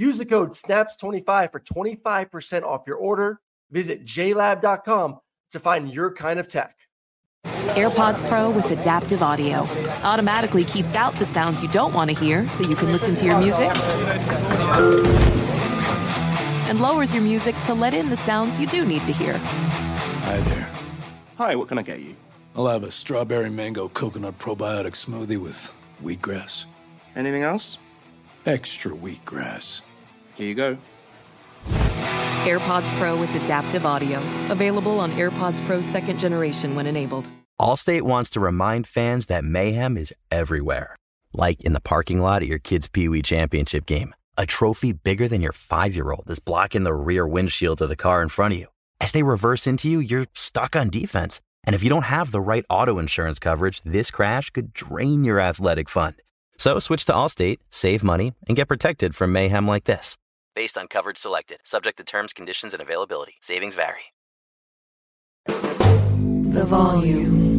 Use the code SNAPS25 for 25% off your order. Visit jlab.com to find your kind of tech. AirPods Pro with adaptive audio automatically keeps out the sounds you don't want to hear so you can listen to your music and lowers your music to let in the sounds you do need to hear. Hi there. Hi, what can I get you? I'll have a strawberry mango coconut probiotic smoothie with wheatgrass. Anything else? Extra wheatgrass. Here you go. AirPods Pro with adaptive audio. Available on AirPods Pro second generation when enabled. Allstate wants to remind fans that mayhem is everywhere. Like in the parking lot at your kid's Pee Wee Championship game. A trophy bigger than your five year old is blocking the rear windshield of the car in front of you. As they reverse into you, you're stuck on defense. And if you don't have the right auto insurance coverage, this crash could drain your athletic fund. So switch to Allstate, save money, and get protected from mayhem like this. Based on coverage selected, subject to terms, conditions, and availability. Savings vary. The volume.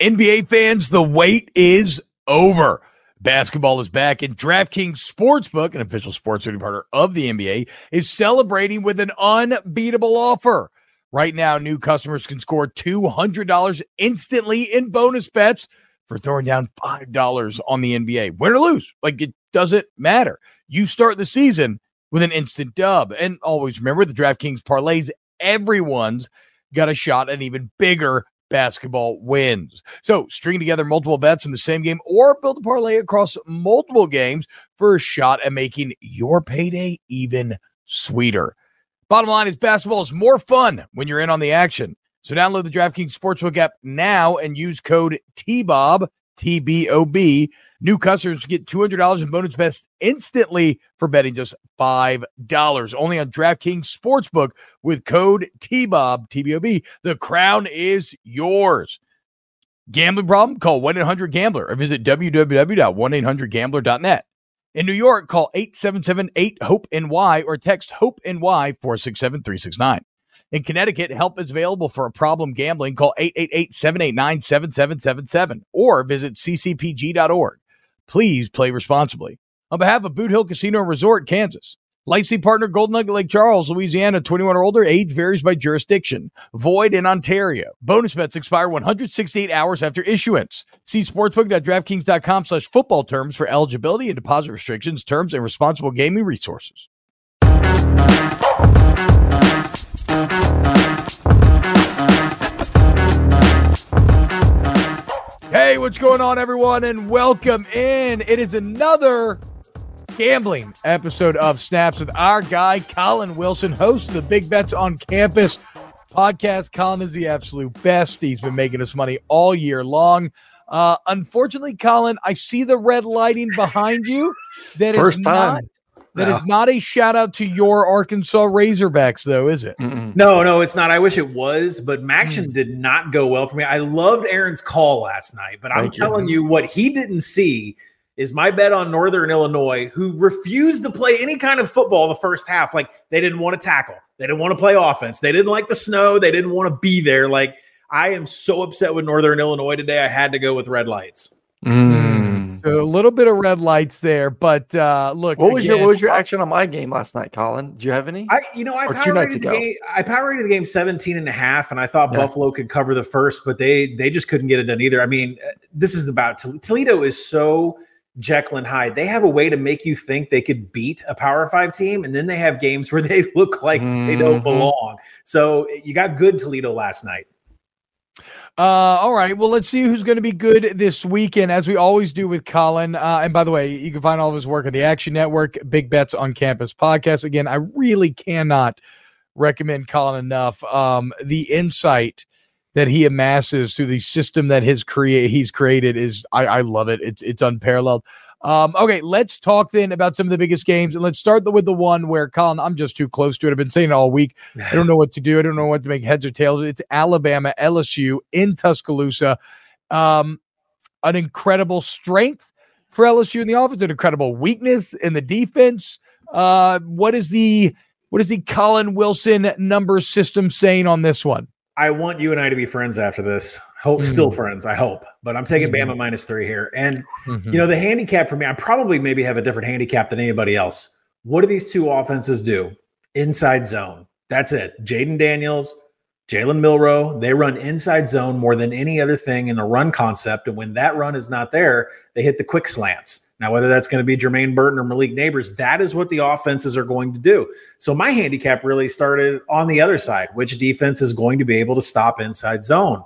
NBA fans, the wait is over. Basketball is back, and DraftKings Sportsbook, an official sports betting partner of the NBA, is celebrating with an unbeatable offer. Right now, new customers can score $200 instantly in bonus bets for throwing down $5 on the NBA. Win or lose, like it doesn't matter. You start the season with an instant dub. And always remember the DraftKings parlays, everyone's got a shot at even bigger basketball wins. So string together multiple bets in the same game or build a parlay across multiple games for a shot at making your payday even sweeter. Bottom line is basketball is more fun when you're in on the action. So download the DraftKings Sportsbook app now and use code TBOB, T B O B. New customers get $200 in bonus bets instantly for betting just $5. Only on DraftKings Sportsbook with code TBOB, T B O B. The crown is yours. Gambling problem? Call 1 800 Gambler or visit www.1800Gambler.net. In New York, call 877 8 HOPE NY or text HOPE NY 467 369. In Connecticut, help is available for a problem gambling. Call 888-789-7777 or visit ccpg.org. Please play responsibly. On behalf of Boot Hill Casino and Resort, Kansas, licensing partner Golden Nugget Lake Charles, Louisiana, 21 or older, age varies by jurisdiction. Void in Ontario. Bonus bets expire 168 hours after issuance. See sportsbook.draftkings.com slash football terms for eligibility and deposit restrictions, terms, and responsible gaming resources. Hey, what's going on, everyone? And welcome in. It is another gambling episode of Snaps with our guy, Collin Wilson, host of the Big Bets on Campus podcast. Collin is the absolute best. He's been making us money all year long. Uh, unfortunately, Collin, I see the red lighting behind you. That is First time. Not that No. is not a shout out to your Arkansas Razorbacks, though, is it? No, no, it's not. I wish it was, but MACtion hmm. did not go well for me. I loved Aaron's call last night, but I'm you. telling you what he didn't see is my bet on Northern Illinois, who refused to play any kind of football the first half. Like they didn't want to tackle, they didn't want to play offense, they didn't like the snow, they didn't want to be there. Like I am so upset with Northern Illinois today. I had to go with red lights. Mm. So a little bit of red lights there, but uh, look. What was your What was your action on my game last night, Collin? Do you have any? I, you know, I Or power two nights ago. game. I power rated the game 17 and a half, and I thought Yeah. Buffalo could cover the first, but they they just couldn't get it done either. I mean, uh, this is about Toledo is so Jekyll and Hyde. They have a way to make you think they could beat a Power Five team, and then they have games where they look like they don't Mhm. belong. So you got good Toledo last night. Uh, all right. Well, let's see who's going to be good this weekend, as we always do with Collin. Uh, and by the way, you can find all of his work at the Action Network, Big Bets on Campus podcast. Again, I really cannot recommend Collin enough. Um, the insight that he amasses through the system that his create he's created is I, I love it. It's it's unparalleled. Um, okay, let's talk then about some of the biggest games, and let's start with the one where Collin, I'm just too close to it. I've been saying it all week. I don't know what to do. I don't know what to make heads or tails. It's Alabama LSU in Tuscaloosa. Um, an incredible strength for LSU in the offense, an incredible weakness in the defense. Uh, what is the what is the Collin Wilson number system saying on this one? I want you and I to be friends after this. Hope, mm. still friends, I hope. But I'm taking mm-hmm. Bama minus three here. And, mm-hmm. you know, the handicap for me, I probably maybe have a different handicap than anybody else. What do these two offenses do? Inside zone. That's it. Jayden Daniels, Jalen Milroe, they run inside zone more than any other thing in a run concept. And when that run is not there, they hit the quick slants. Now, whether that's going to be Jermaine Burton or Malik Nabers, that is what the offenses are going to do. So my handicap really started on the other side, which defense is going to be able to stop inside zone.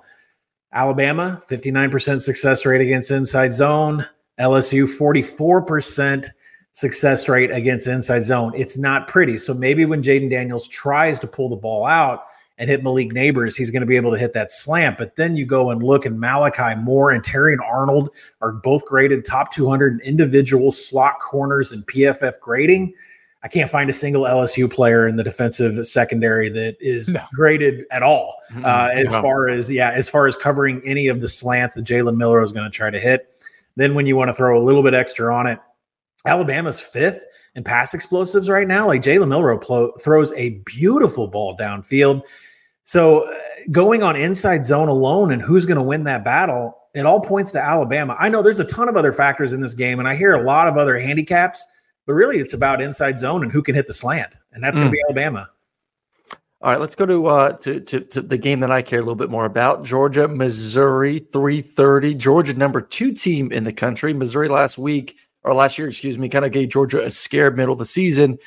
Alabama, 59% success rate against inside zone. LSU, 44% success rate against inside zone. It's not pretty. So maybe when Jayden Daniels tries to pull the ball out, and hit Malik Nabers, he's going to be able to hit that slant. But then you go and look, and Malachi Moore and Terrion Arnold are both graded top 200 individual slot corners and PFF grading. I can't find a single LSU player in the defensive secondary that is no. graded at all. Uh, as no. far as yeah, as far as covering any of the slants that Jalen Milroe is going to try to hit. Then when you want to throw a little bit extra on it, Alabama's fifth in pass explosives right now. Like Jalen Milroe pl- throws a beautiful ball downfield. So uh, going on inside zone alone and who's going to win that battle, it all points to Alabama. I know there's a ton of other factors in this game, and I hear a lot of other handicaps, but really it's about inside zone and who can hit the slant, and that's going to mm. be Alabama. All right, let's go to, uh, to, to to the game that I care a little bit more about. Georgia, Missouri, three thirty. Georgia, number two team in the country. Missouri last week or last year, excuse me, kind of gave Georgia a scare middle of the season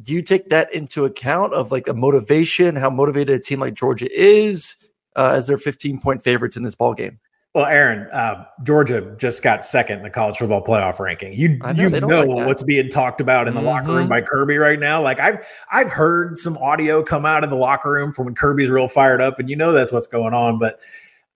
do you take that into account of like a motivation, how motivated a team like Georgia is uh, as their 15 point favorites in this ball game? Well, Aaron, uh, Georgia just got second in the college football playoff ranking. You know, you know like what's being talked about in the mm-hmm. locker room by Kirby right now. Like I've I've heard some audio come out of the locker room from when Kirby's real fired up, and you know that's what's going on. But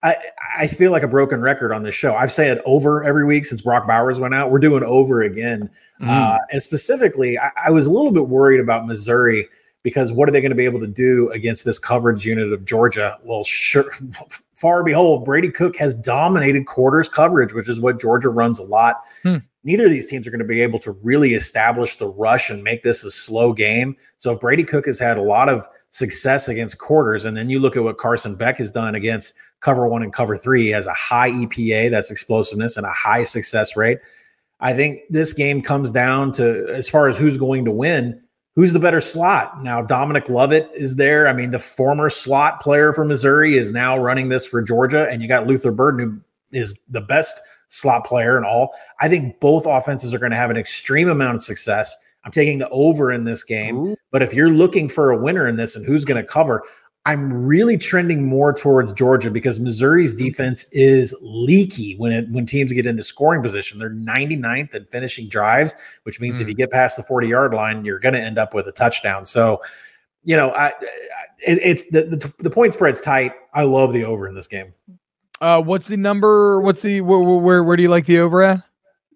I, I feel like a broken record on this show. I've said over every week since Brock Bowers went out. We're doing over again. Mm. Uh, and specifically, I, I, was a little bit worried about Missouri because what are they going to be able to do against this coverage unit of Georgia? Well, sure, far behold, Brady Cook has dominated quarters coverage, which is what Georgia runs a lot. Hmm. Neither of these teams are going to be able to really establish the rush and make this a slow game. So if Brady Cook has had a lot of success against quarters. And then you look at what Carson Beck has done against cover one and cover three. He has a high EPA, that's explosiveness, and a high success rate. I think this game comes down to as far as who's going to win, who's the better slot. Now, Dominic Lovett is there. I mean, the former slot player from Missouri is now running this for Georgia, and you got Luther Burden, who is the best slot player and all. I think both offenses are going to have an extreme amount of success. I'm taking the over in this game. Ooh. But if you're looking for a winner in this and who's going to cover, I'm really trending more towards Georgia because Missouri's mm-hmm. defense is leaky when it when teams get into scoring position. They're 99th in finishing drives, which means mm. if you get past the 40 yard line, you're going to end up with a touchdown. So, you know, I, it, it's the, the, the point spread's tight. I love the over in this game. Uh, what's the number? What's the where, where where do you like the over at?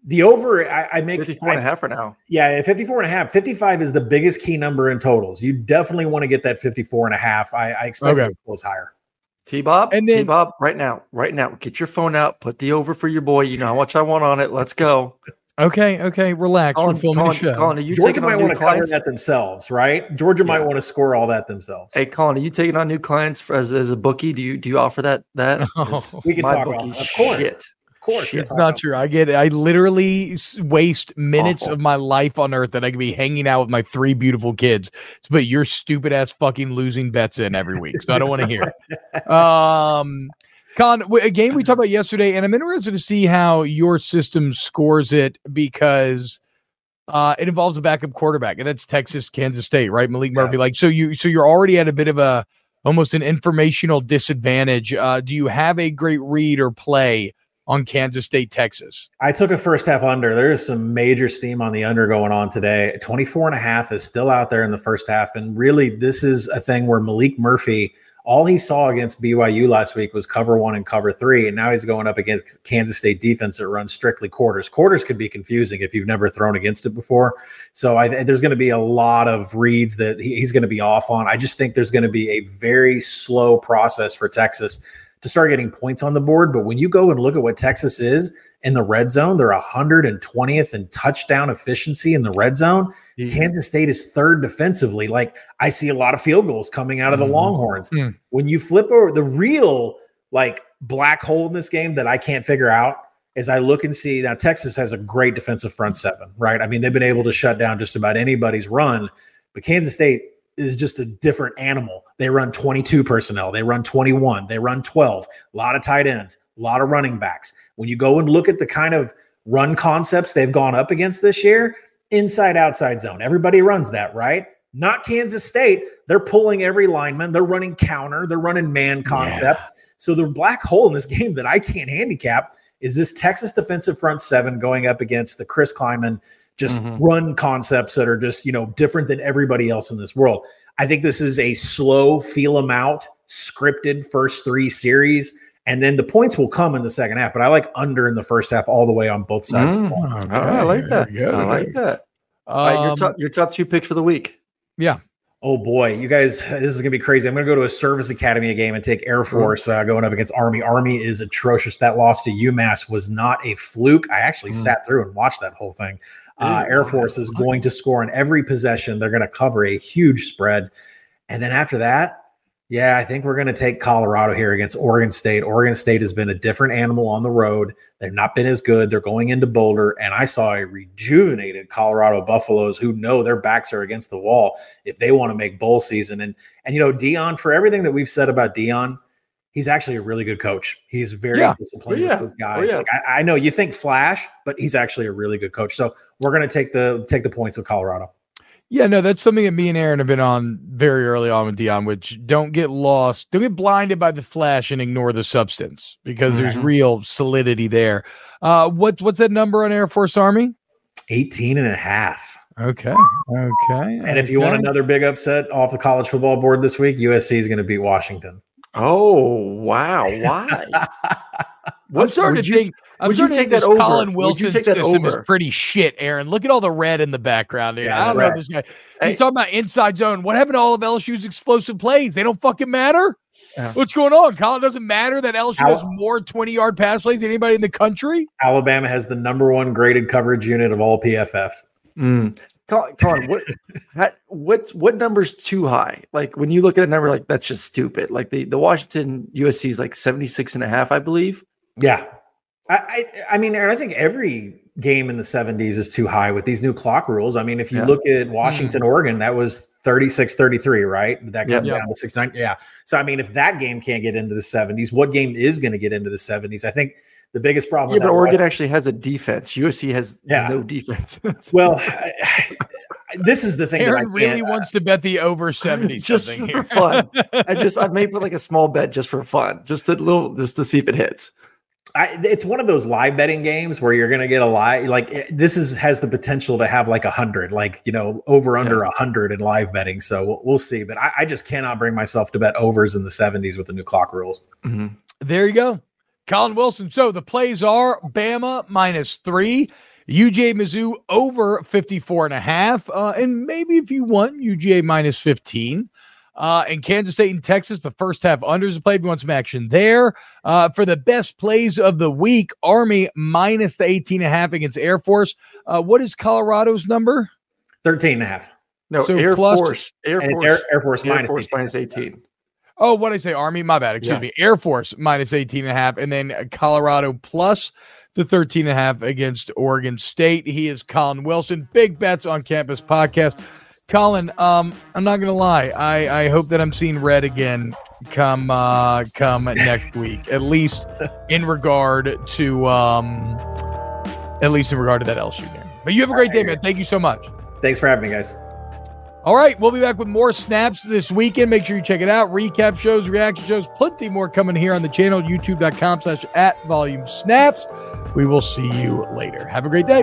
The over, I, I make 54 and a half for now. Yeah, 54 and a half. 55 is the biggest key number in totals. You definitely want to get that 54 and a half. I, I expect okay. it goes higher. T Bob, and T Bob, right now, right now, get your phone out, put the over for your boy. You know how much I want on it. Let's go. Okay, okay, relax. Collin, We're filming Collin, show. Collin, are you Georgia might want to cover that themselves, right? Georgia yeah. might want to score all that themselves. Hey, Collin, are you taking on new clients for, as, as a bookie? Do you do you offer that? That oh, we can talk about of course. Shit course. It's not true. I get it. I literally waste minutes Awful. of my life on earth that I could be hanging out with my three beautiful kids to put your stupid ass fucking losing bets in every week. So I don't want to hear it. Um, Con, a game we talked about yesterday, and I'm interested to see how your system scores it because uh, it involves a backup quarterback, and that's Texas, Kansas State, right? Maalik yeah. Murphy. Like, so you, so you're already at a bit of a almost an informational disadvantage. Uh, do you have a great read or play on Kansas State, Texas. I took a first half under. There is some major steam on the under going on today. 24 and a half is still out there in the first half. And really, this is a thing where Maalik Murphy all he saw against BYU last week was cover one and cover three, and now he's going up against Kansas State defense that runs strictly quarters. Quarters could be confusing if you've never thrown against it before. So I, there's going to be a lot of reads that he, he's going to be off on. I just think there's going to be a very slow process for Texas to start getting points on the board. But when you go and look at what Texas is in the red zone, they're 120th in touchdown efficiency in the red zone. Mm-hmm. Kansas State is third defensively. Like I see a lot of field goals coming out of the mm-hmm. Longhorns. Mm-hmm. When you flip over the real like black hole in this game that I can't figure out is I look and see now Texas has a great defensive front seven, right? I mean, they've been able to shut down just about anybody's run, but Kansas State is just a different animal. They run 22 personnel, they run 21, they run 12, a lot of tight ends, a lot of running backs. When you go and look at the kind of run concepts they've gone up against this year, inside outside zone. Everybody runs that, right? Not Kansas State. They're pulling every lineman. They're running counter. They're running man concepts. Yeah. So the black hole in this game that I can't handicap is this Texas defensive front seven going up against the Chris Klieman just mm-hmm. run concepts that are just, you know, different than everybody else in this world. I think this is a slow, feel them out, scripted first three series. And then the points will come in the second half. But I like under in the first half all the way on both sides. Mm, okay. I like that. Yeah, I like that. Um, All right, your top your top two picks for the week. Yeah. Oh boy, you guys, this is gonna be crazy. I'm gonna go to a service academy game and take Air. Force uh, going up against Army. Army is atrocious. That loss to UMass was not a fluke. I actually mm. sat through and watched that whole thing. Uh, Air Force is going to score on every possession. They're going to cover a huge spread, and then after that, yeah, I think we're going to take Colorado here against Oregon State. Oregon State has been a different animal on the road. They've not been as good. They're going into Boulder, and I saw a rejuvenated Colorado Buffaloes who know their backs are against the wall if they want to make bowl season. And and you know, Deion, for everything that we've said about Deion, he's actually a really good coach. He's very yeah. disciplined yeah. with those oh, guys. Oh, yeah. Like I, I know you think flash, but he's actually a really good coach. So we're going to take the take the points of Colorado. Yeah, no, that's something that me and Aaron have been on very early on with Deion, which don't get lost, don't get blinded by the flash and ignore the substance because mm-hmm. there's real solidity there. Uh, what's what's that number on Air Force Army? 18 and a half. Okay. Okay. And if you want another big upset off the college football board this week, USC is going to beat Washington. Oh, wow. Why? I'm starting to think I'm would you take that over? Collin Wilson's system over? is pretty shit, Aaron. Look at all the red in the background, dude. Yeah, I don't know this guy. Hey. He's talking about inside zone. What happened to all of LSU's explosive plays? They don't fucking matter. Yeah. What's going on, Collin? Doesn't matter that LSU Al- has more 20 yard pass plays than anybody in the country. Alabama has the number one graded coverage unit of all PFF. Mm. Collin, what what's what number's too high? Like when you look at a number like that's just stupid. Like the the Washington USC is like 76 and a half, I believe. Yeah. I, I, I mean, I think every game in the 70s is too high with these new clock rules. I mean, if you yeah. look at Washington, mm. Oregon, that was 36 33, right? That comes yep. down to 69. Yeah. So, I mean, if that game can't get into the 70s, what game is going to get into the 70s? I think the biggest problem. Yeah, but Oregon actually has a defense. USC has yeah. no defense. well, this is the thing. Aaron really wants to bet the over 70 just for here. fun. I just I made like a small bet just for fun, just a little, just to see if it hits. I, it's one of those live betting games where you're going to get a live like it, this is has the potential to have like a hundred like you know over under a yeah. hundred in live betting so we'll, we'll see but I, I, just cannot bring myself to bet overs in the 70s with the new clock rules mm-hmm. there you go collin wilson so the plays are bama minus three UJ Mizzou over 54 and a half. Uh, and maybe if you want UJ minus 15. Uh, in Kansas State and Texas, the first half unders to play. If you want some action there. Uh, for the best plays of the week, Army minus the 18 and a half against Air Force. Uh, what is Colorado's number? 13 and a half. No, so Air plus, Force. Air Force. Air, Air, Force, Air minus, Force 18. minus 18. Oh, what did I say? Army? My bad. Excuse yeah. me. Air Force minus 18 and a half. And then Colorado plus the 13 and a half against Oregon State. He is Collin Wilson. Big bets on campus podcast. Collin, um, I'm not gonna lie. I, I hope that I'm seeing red again come uh come next week. At least in regard to um at least in regard to that LSU game. But you have a great day, man. Thank you so much. Thanks for having me, guys. All right, we'll be back with more snaps this weekend. Make sure you check it out. Recap shows, reaction shows, plenty more coming here on the channel, youtube.com slash at volume snaps. We will see you later. Have a great day.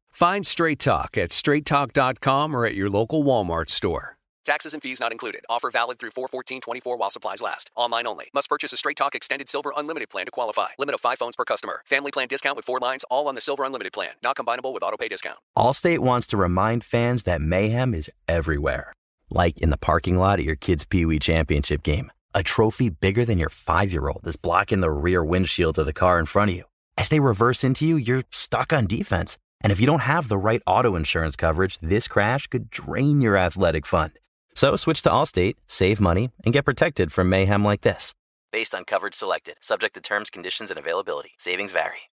Find Straight Talk at straighttalk.com or at your local Walmart store. Taxes and fees not included. Offer valid through 41424 while supplies last. Online only. Must purchase a Straight Talk Extended Silver Unlimited plan to qualify. Limit of 5 phones per customer. Family plan discount with 4 lines all on the Silver Unlimited plan. Not combinable with auto pay discount. Allstate wants to remind fans that mayhem is everywhere. Like in the parking lot at your kid's Pee Wee Championship game. A trophy bigger than your 5-year-old is blocking the rear windshield of the car in front of you. As they reverse into you, you're stuck on defense. And if you don't have the right auto insurance coverage, this crash could drain your athletic fund. So switch to Allstate, save money, and get protected from mayhem like this. Based on coverage selected, subject to terms, conditions, and availability. Savings vary.